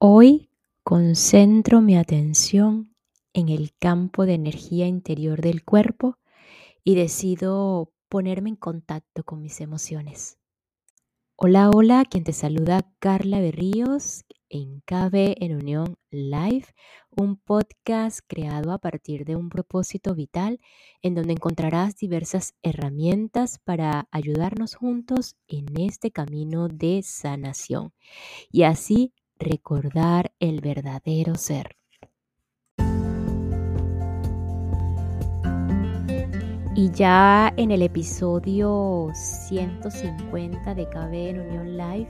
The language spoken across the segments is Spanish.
Hoy concentro mi atención en el campo de energía interior del cuerpo y decido ponerme en contacto con mis emociones. Hola, hola, quien te saluda Carla Berríos en KB en Unión Live, un podcast creado a partir de un propósito vital en donde encontrarás diversas herramientas para ayudarnos juntos en este camino de sanación y así recordar el verdadero ser. Y ya en el episodio 150 de KB en Unión Live,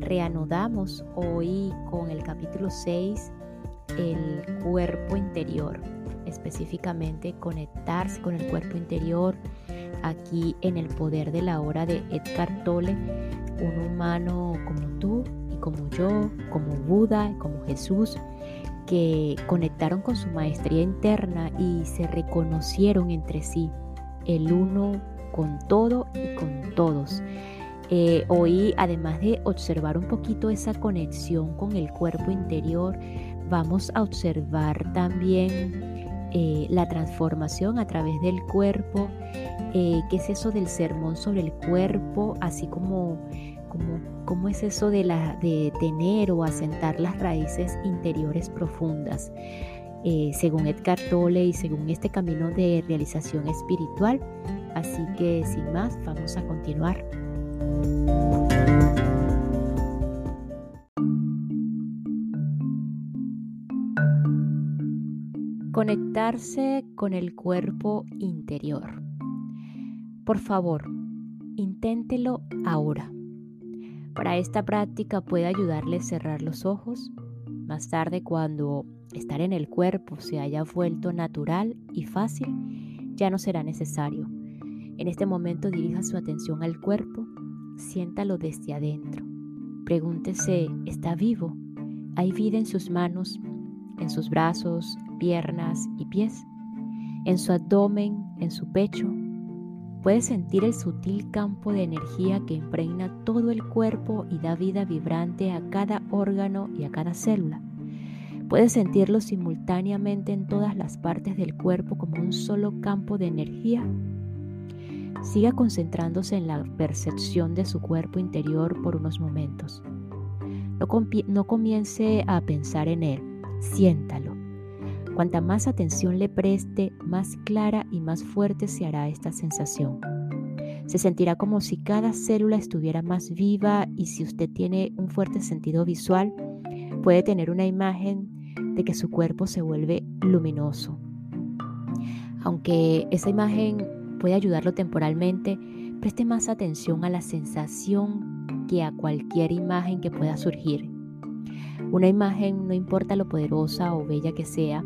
reanudamos hoy con el capítulo 6, el cuerpo interior, específicamente conectarse con el cuerpo interior, aquí en el poder de la hora de Edgar Tolle, un humano como tú como yo, como Buda, como Jesús, que conectaron con su maestría interna y se reconocieron entre sí, el uno con todo y con todos. Eh, hoy, además de observar un poquito esa conexión con el cuerpo interior, vamos a observar también eh, la transformación a través del cuerpo, eh, qué es eso del sermón sobre el cuerpo, así como cómo, es eso de, tener o asentar las raíces interiores profundas. Eh, según Edgar Tolle y según este camino de realización espiritual. Así que sin más, vamos a continuar. Conectarse con el cuerpo interior. Por favor, inténtelo ahora. Para esta práctica puede ayudarle a cerrar los ojos. Más tarde, cuando estar en el cuerpo se haya vuelto natural y fácil, ya no será necesario. En este momento dirija su atención al cuerpo, siéntalo desde adentro. Pregúntese, ¿está vivo? ¿Hay vida en sus manos, en sus brazos, piernas y pies? ¿En su abdomen, en su pecho, Puedes sentir el sutil campo de energía que impregna todo el cuerpo y da vida vibrante a cada órgano y a cada célula. Puedes sentirlo simultáneamente en todas las partes del cuerpo como un solo campo de energía. Siga concentrándose en la percepción de su cuerpo interior por unos momentos. No, no comience a pensar en él, siéntalo. Cuanta más atención le preste, más clara y más fuerte se hará esta sensación. Se sentirá como si cada célula estuviera más viva y si usted tiene un fuerte sentido visual, puede tener una imagen de que su cuerpo se vuelve luminoso. Aunque esa imagen puede ayudarlo temporalmente, preste más atención a la sensación que a cualquier imagen que pueda surgir. Una imagen, no importa lo poderosa o bella que sea,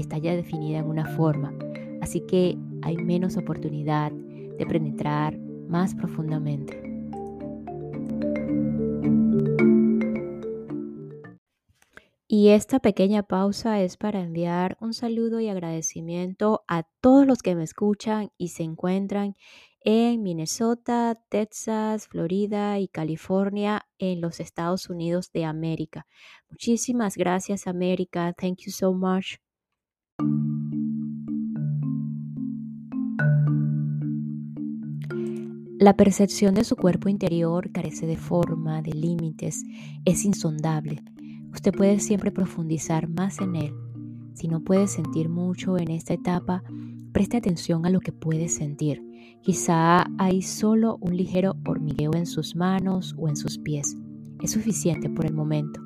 está ya definida en una forma, así que hay menos oportunidad de penetrar más profundamente. Y esta pequeña pausa es para enviar un saludo y agradecimiento a todos los que me escuchan y se encuentran en Minnesota, Texas, Florida y California en los Estados Unidos de América. Muchísimas gracias América. Thank you so much. La percepción de su cuerpo interior carece de forma, de límites, es insondable. Usted puede siempre profundizar más en él. Si no puede sentir mucho en esta etapa, preste atención a lo que puede sentir. Quizá hay solo un ligero hormigueo en sus manos o en sus pies. Es suficiente por el momento.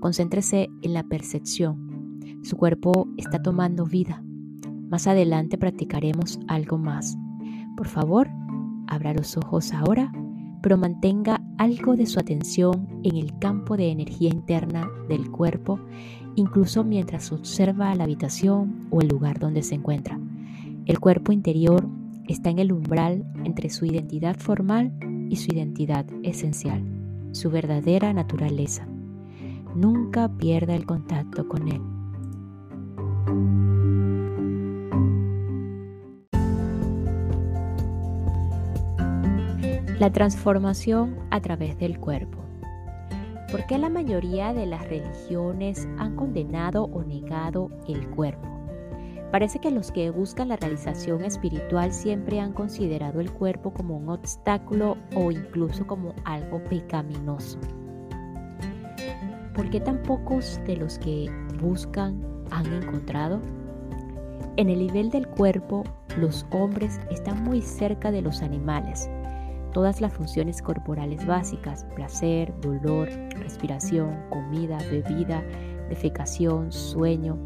Concéntrese en la percepción. Su cuerpo está tomando vida. Más adelante practicaremos algo más. Por favor, Abra los ojos ahora, pero mantenga algo de su atención en el campo de energía interna del cuerpo, incluso mientras observa la habitación o el lugar donde se encuentra. El cuerpo interior está en el umbral entre su identidad formal y su identidad esencial, su verdadera naturaleza. Nunca pierda el contacto con él. La transformación a través del cuerpo. ¿Por qué la mayoría de las religiones han condenado o negado el cuerpo? Parece que los que buscan la realización espiritual siempre han considerado el cuerpo como un obstáculo o incluso como algo pecaminoso. ¿Por qué tan pocos de los que buscan han encontrado? En el nivel del cuerpo, los hombres están muy cerca de los animales. Todas las funciones corporales básicas, placer, dolor, respiración, comida, bebida, defecación, sueño,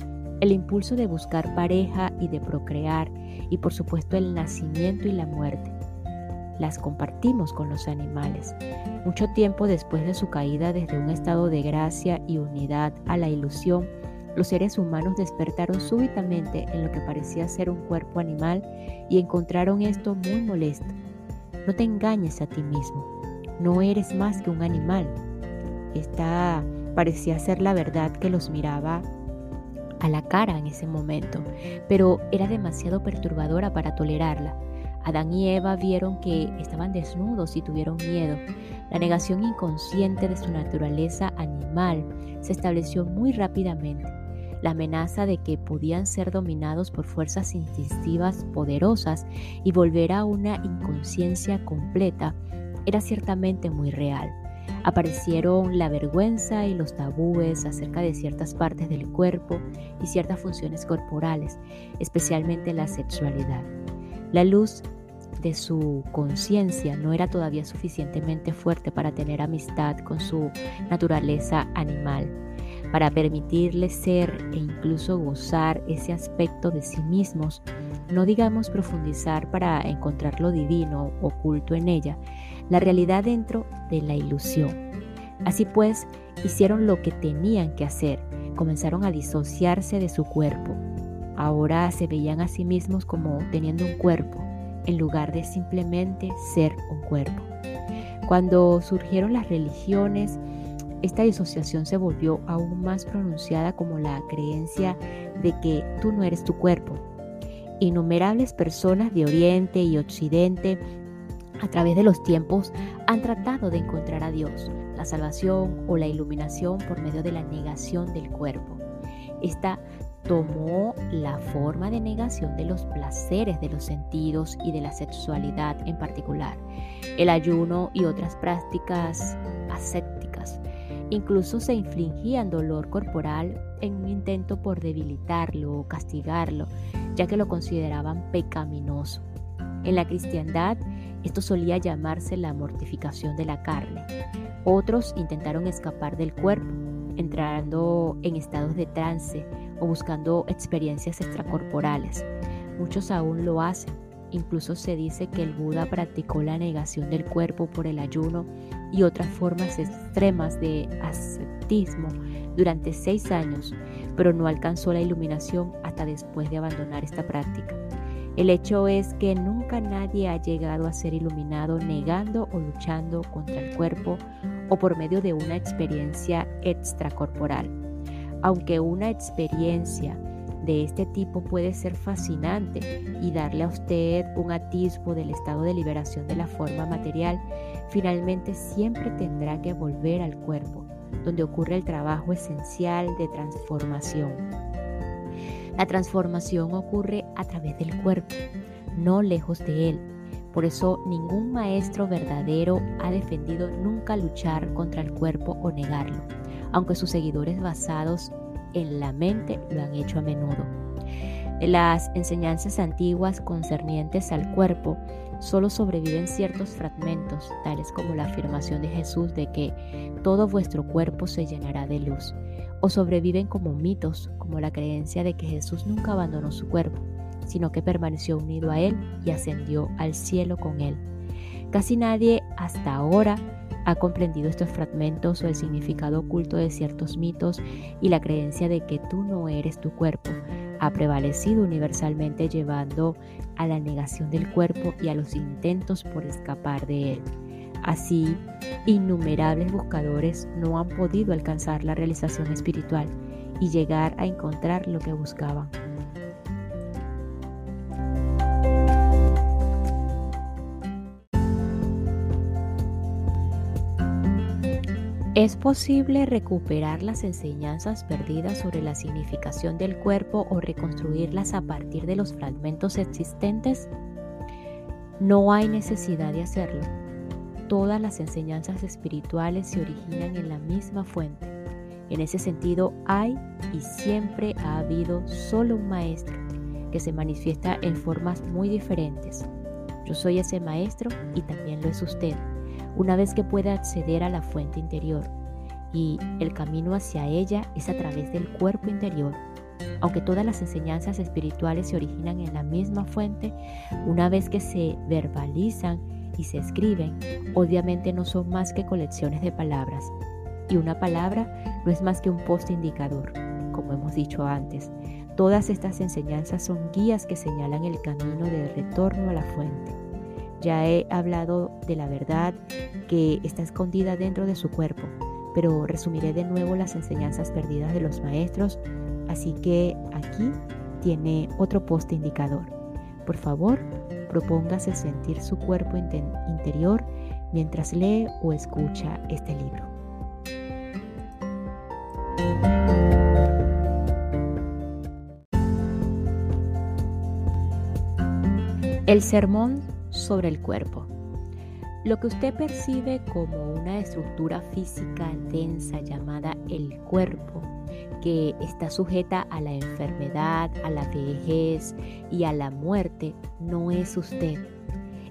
el impulso de buscar pareja y de procrear y por supuesto el nacimiento y la muerte. Las compartimos con los animales. Mucho tiempo después de su caída desde un estado de gracia y unidad a la ilusión, los seres humanos despertaron súbitamente en lo que parecía ser un cuerpo animal y encontraron esto muy molesto. No te engañes a ti mismo, no eres más que un animal. Esta parecía ser la verdad que los miraba a la cara en ese momento, pero era demasiado perturbadora para tolerarla. Adán y Eva vieron que estaban desnudos y tuvieron miedo. La negación inconsciente de su naturaleza animal se estableció muy rápidamente. La amenaza de que podían ser dominados por fuerzas instintivas poderosas y volver a una inconsciencia completa era ciertamente muy real aparecieron la vergüenza y los tabúes acerca de ciertas partes del cuerpo y ciertas funciones corporales, especialmente la sexualidad. La luz de su conciencia no era todavía suficientemente fuerte para tener amistad con su naturaleza animal, para permitirles ser e incluso gozar ese aspecto de sí mismos, no digamos profundizar para encontrar lo divino oculto en ella, la realidad dentro de la ilusión. Así pues, hicieron lo que tenían que hacer, comenzaron a disociarse de su cuerpo. Ahora se veían a sí mismos como teniendo un cuerpo, en lugar de simplemente ser un cuerpo. Cuando surgieron las religiones, esta disociación se volvió aún más pronunciada como la creencia de que tú no eres tu cuerpo. Innumerables personas de Oriente y Occidente a través de los tiempos han tratado de encontrar a Dios, la salvación o la iluminación por medio de la negación del cuerpo. Esta tomó la forma de negación de los placeres de los sentidos y de la sexualidad en particular, el ayuno y otras prácticas ascéticas. Incluso se infligían dolor corporal en un intento por debilitarlo o castigarlo, ya que lo consideraban pecaminoso. En la cristiandad, esto solía llamarse la mortificación de la carne. Otros intentaron escapar del cuerpo, entrando en estados de trance o buscando experiencias extracorporales. Muchos aún lo hacen. Incluso se dice que el Buda practicó la negación del cuerpo por el ayuno y otras formas extremas de ascetismo durante seis años, pero no alcanzó la iluminación hasta después de abandonar esta práctica. El hecho es que nunca nadie ha llegado a ser iluminado negando o luchando contra el cuerpo o por medio de una experiencia extracorporal. Aunque una experiencia de este tipo puede ser fascinante y darle a usted un atisbo del estado de liberación de la forma material, finalmente siempre tendrá que volver al cuerpo, donde ocurre el trabajo esencial de transformación. La transformación ocurre a través del cuerpo, no lejos de él. Por eso ningún maestro verdadero ha defendido nunca luchar contra el cuerpo o negarlo, aunque sus seguidores basados en la mente lo han hecho a menudo. las enseñanzas antiguas concernientes al cuerpo solo sobreviven ciertos fragmentos, tales como la afirmación de Jesús de que todo vuestro cuerpo se llenará de luz o sobreviven como mitos, como la creencia de que Jesús nunca abandonó su cuerpo, sino que permaneció unido a Él y ascendió al cielo con Él. Casi nadie hasta ahora ha comprendido estos fragmentos o el significado oculto de ciertos mitos y la creencia de que tú no eres tu cuerpo ha prevalecido universalmente llevando a la negación del cuerpo y a los intentos por escapar de él. Así, innumerables buscadores no han podido alcanzar la realización espiritual y llegar a encontrar lo que buscaban. ¿Es posible recuperar las enseñanzas perdidas sobre la significación del cuerpo o reconstruirlas a partir de los fragmentos existentes? No hay necesidad de hacerlo. Todas las enseñanzas espirituales se originan en la misma fuente. En ese sentido, hay y siempre ha habido solo un maestro que se manifiesta en formas muy diferentes. Yo soy ese maestro y también lo es usted una vez que pueda acceder a la fuente interior y el camino hacia ella es a través del cuerpo interior. Aunque todas las enseñanzas espirituales se originan en la misma fuente, una vez que se verbalizan y se escriben, obviamente no son más que colecciones de palabras. Y una palabra no es más que un poste indicador, como hemos dicho antes. Todas estas enseñanzas son guías que señalan el camino de retorno a la fuente. Ya he hablado de la verdad que está escondida dentro de su cuerpo, pero resumiré de nuevo las enseñanzas perdidas de los maestros, así que aquí tiene otro poste indicador. Por favor, propóngase sentir su cuerpo interior mientras lee o escucha este libro. El sermón sobre el cuerpo. Lo que usted percibe como una estructura física densa llamada el cuerpo, que está sujeta a la enfermedad, a la vejez y a la muerte, no es usted.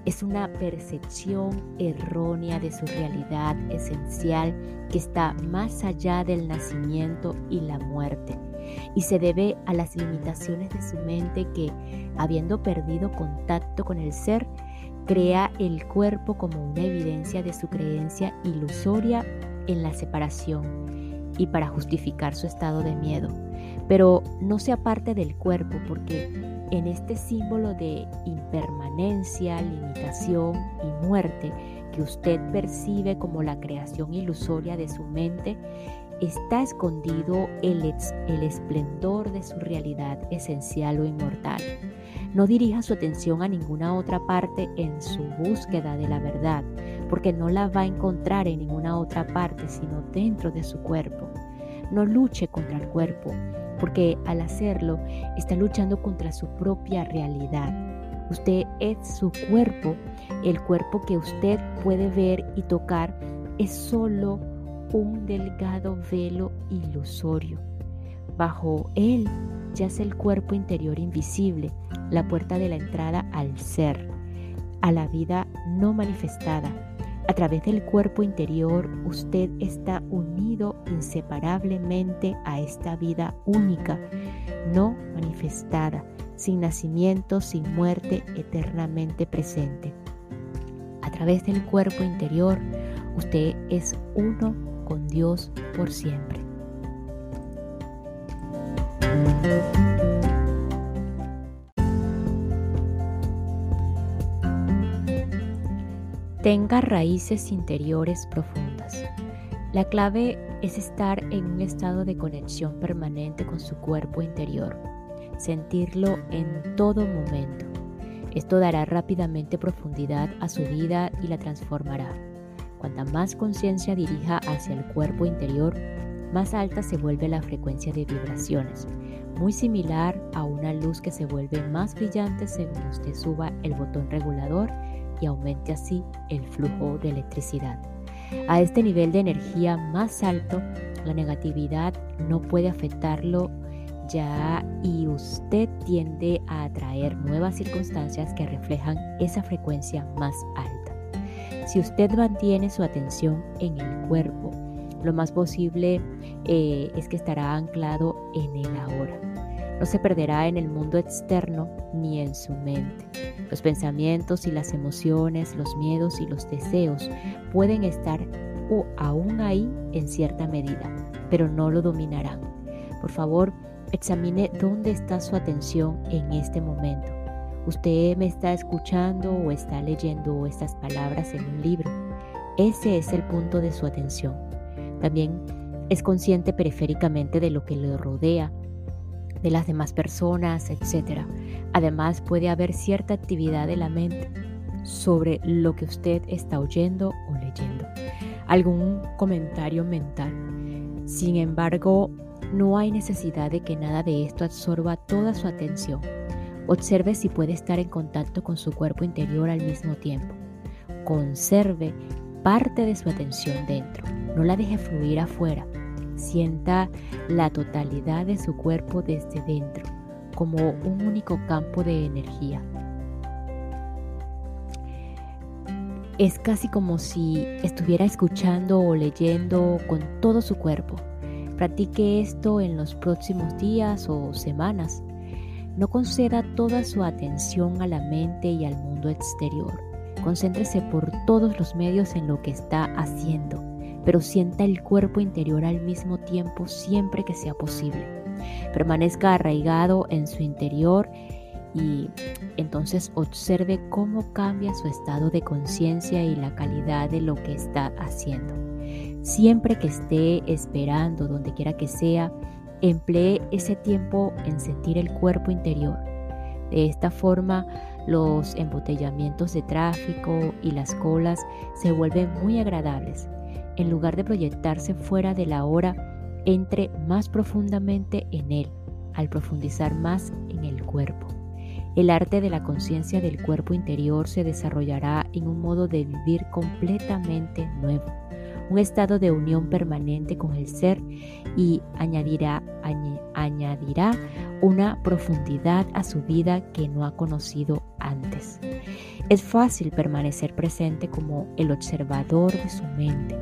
Es una percepción errónea de su realidad esencial que está más allá del nacimiento y la muerte y se debe a las limitaciones de su mente que, habiendo perdido contacto con el ser, crea el cuerpo como una evidencia de su creencia ilusoria en la separación y para justificar su estado de miedo. Pero no se aparte del cuerpo porque en este símbolo de impermanencia, limitación y muerte que usted percibe como la creación ilusoria de su mente, está escondido el, el esplendor de su realidad esencial o inmortal. No dirija su atención a ninguna otra parte en su búsqueda de la verdad, porque no la va a encontrar en ninguna otra parte, sino dentro de su cuerpo. No luche contra el cuerpo, porque al hacerlo está luchando contra su propia realidad. Usted es su cuerpo, el cuerpo que usted puede ver y tocar es solo un delgado velo ilusorio. Bajo él yace el cuerpo interior invisible, la puerta de la entrada al ser, a la vida no manifestada. A través del cuerpo interior usted está unido inseparablemente a esta vida única, no manifestada, sin nacimiento, sin muerte, eternamente presente. A través del cuerpo interior usted es uno con Dios por siempre. Tenga raíces interiores profundas. La clave es estar en un estado de conexión permanente con su cuerpo interior, sentirlo en todo momento. Esto dará rápidamente profundidad a su vida y la transformará. Cuanta más conciencia dirija hacia el cuerpo interior, más alta se vuelve la frecuencia de vibraciones, muy similar a una luz que se vuelve más brillante según usted suba el botón regulador y aumente así el flujo de electricidad. A este nivel de energía más alto, la negatividad no puede afectarlo ya y usted tiende a atraer nuevas circunstancias que reflejan esa frecuencia más alta. Si usted mantiene su atención en el cuerpo, lo más posible eh, es que estará anclado en el ahora. No se perderá en el mundo externo ni en su mente. Los pensamientos y las emociones, los miedos y los deseos pueden estar aún ahí en cierta medida, pero no lo dominarán. Por favor, examine dónde está su atención en este momento. Usted me está escuchando o está leyendo estas palabras en un libro. Ese es el punto de su atención. También es consciente periféricamente de lo que le rodea, de las demás personas, etc. Además, puede haber cierta actividad de la mente sobre lo que usted está oyendo o leyendo. algún comentario mental. Sin embargo, no hay necesidad de que nada de esto absorba toda su atención. Observe si puede estar en contacto con su cuerpo interior al mismo tiempo. Conserve parte de su atención dentro. No la deje fluir afuera. Sienta la totalidad de su cuerpo desde dentro, como un único campo de energía. Es casi como si estuviera escuchando o leyendo con todo su cuerpo. Practique esto en los próximos días o semanas. No conceda toda su atención a la mente y al mundo exterior. Concéntrese por todos los medios en lo que está haciendo, pero sienta el cuerpo interior al mismo tiempo siempre que sea posible. Permanezca arraigado en su interior y entonces observe cómo cambia su estado de conciencia y la calidad de lo que está haciendo. Siempre que esté esperando, donde quiera que sea, emplee ese tiempo en sentir el cuerpo interior. De esta forma, los embotellamientos de tráfico y las colas se vuelven muy agradables. En lugar de proyectarse fuera de la hora, entre más profundamente en él, al profundizar más en el cuerpo. El arte de la conciencia del cuerpo interior se desarrollará en un modo de vivir completamente nuevo, un estado de unión permanente con el ser y añadirá, añadirá una profundidad a su vida que no ha conocido antes. Es fácil permanecer presente como el observador de su mente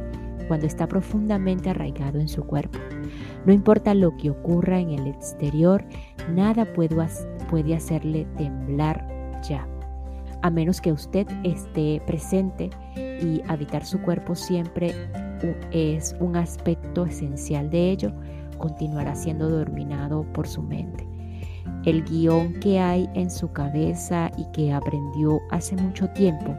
cuando está profundamente arraigado en su cuerpo. No importa lo que ocurra en el exterior, nada puede, hacerle temblar ya, a menos que usted esté presente y habitar su cuerpo siempre es un aspecto esencial de ello, continuará siendo dominado por su mente. El guion que hay en su cabeza y que aprendió hace mucho tiempo,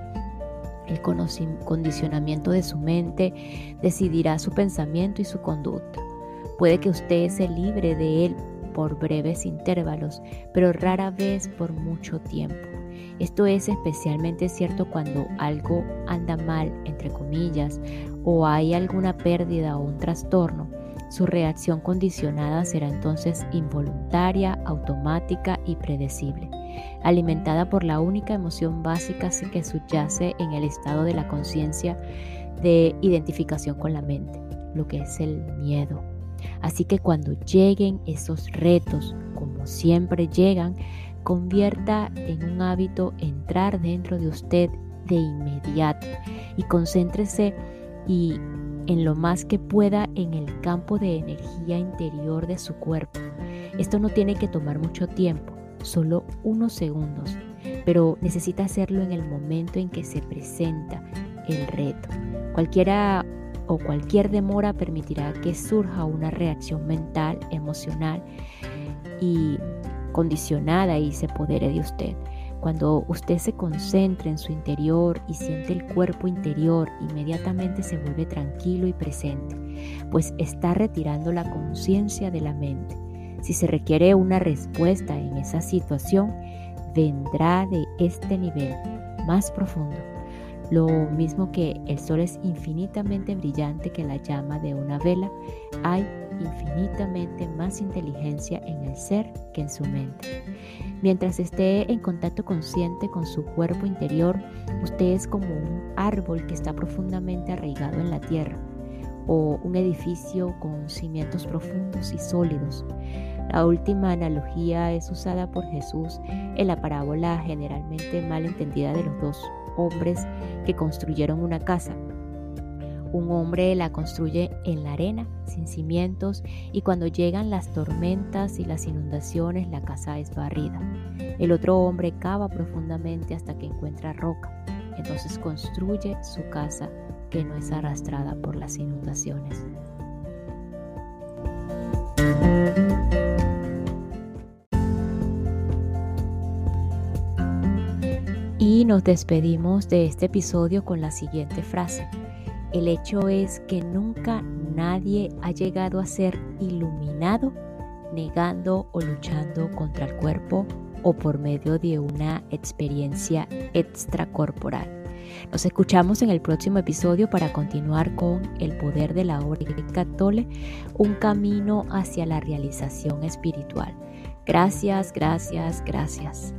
el condicionamiento de su mente decidirá su pensamiento y su conducta. Puede que usted se libre de él por breves intervalos, pero rara vez por mucho tiempo. Esto es especialmente cierto cuando algo anda mal, entre comillas, o hay alguna pérdida o un trastorno. Su reacción condicionada será entonces involuntaria, automática y predecible, alimentada por la única emoción básica que subyace en el estado de la conciencia de identificación con la mente, lo que es el miedo. Así que cuando lleguen esos retos, como siempre llegan, convierta en un hábito entrar dentro de usted de inmediato y concéntrese y en lo más que pueda en el campo de energía interior de su cuerpo. Esto no tiene que tomar mucho tiempo, solo unos segundos, pero necesita hacerlo en el momento en que se presenta el reto. Cualquiera o cualquier demora permitirá que surja una reacción mental, emocional y condicionada y se apodere de usted. Cuando usted se concentra en su interior y siente el cuerpo interior, inmediatamente se vuelve tranquilo y presente, pues está retirando la conciencia de la mente. Si se requiere una respuesta en esa situación, vendrá de este nivel más profundo lo mismo que el sol es infinitamente brillante que la llama de una vela, hay infinitamente más inteligencia en el ser que en su mente. Mientras esté en contacto consciente con su cuerpo interior, usted es como un árbol que está profundamente arraigado en la tierra o un edificio con cimientos profundos y sólidos. La última analogía es usada por Jesús en la parábola generalmente mal entendida de los dos hombres que construyeron una casa. Un hombre la construye en la arena, sin cimientos, y cuando llegan las tormentas y las inundaciones la casa es barrida. El otro hombre cava profundamente hasta que encuentra roca. Entonces construye su casa que no es arrastrada por las inundaciones. Y nos despedimos de este episodio con la siguiente frase. El hecho es que nunca nadie ha llegado a ser iluminado negando o luchando contra el cuerpo o por medio de una experiencia extracorporal. Nos escuchamos en el próximo episodio para continuar con el poder de la obra Tole, un camino hacia la realización espiritual. Gracias, gracias, gracias.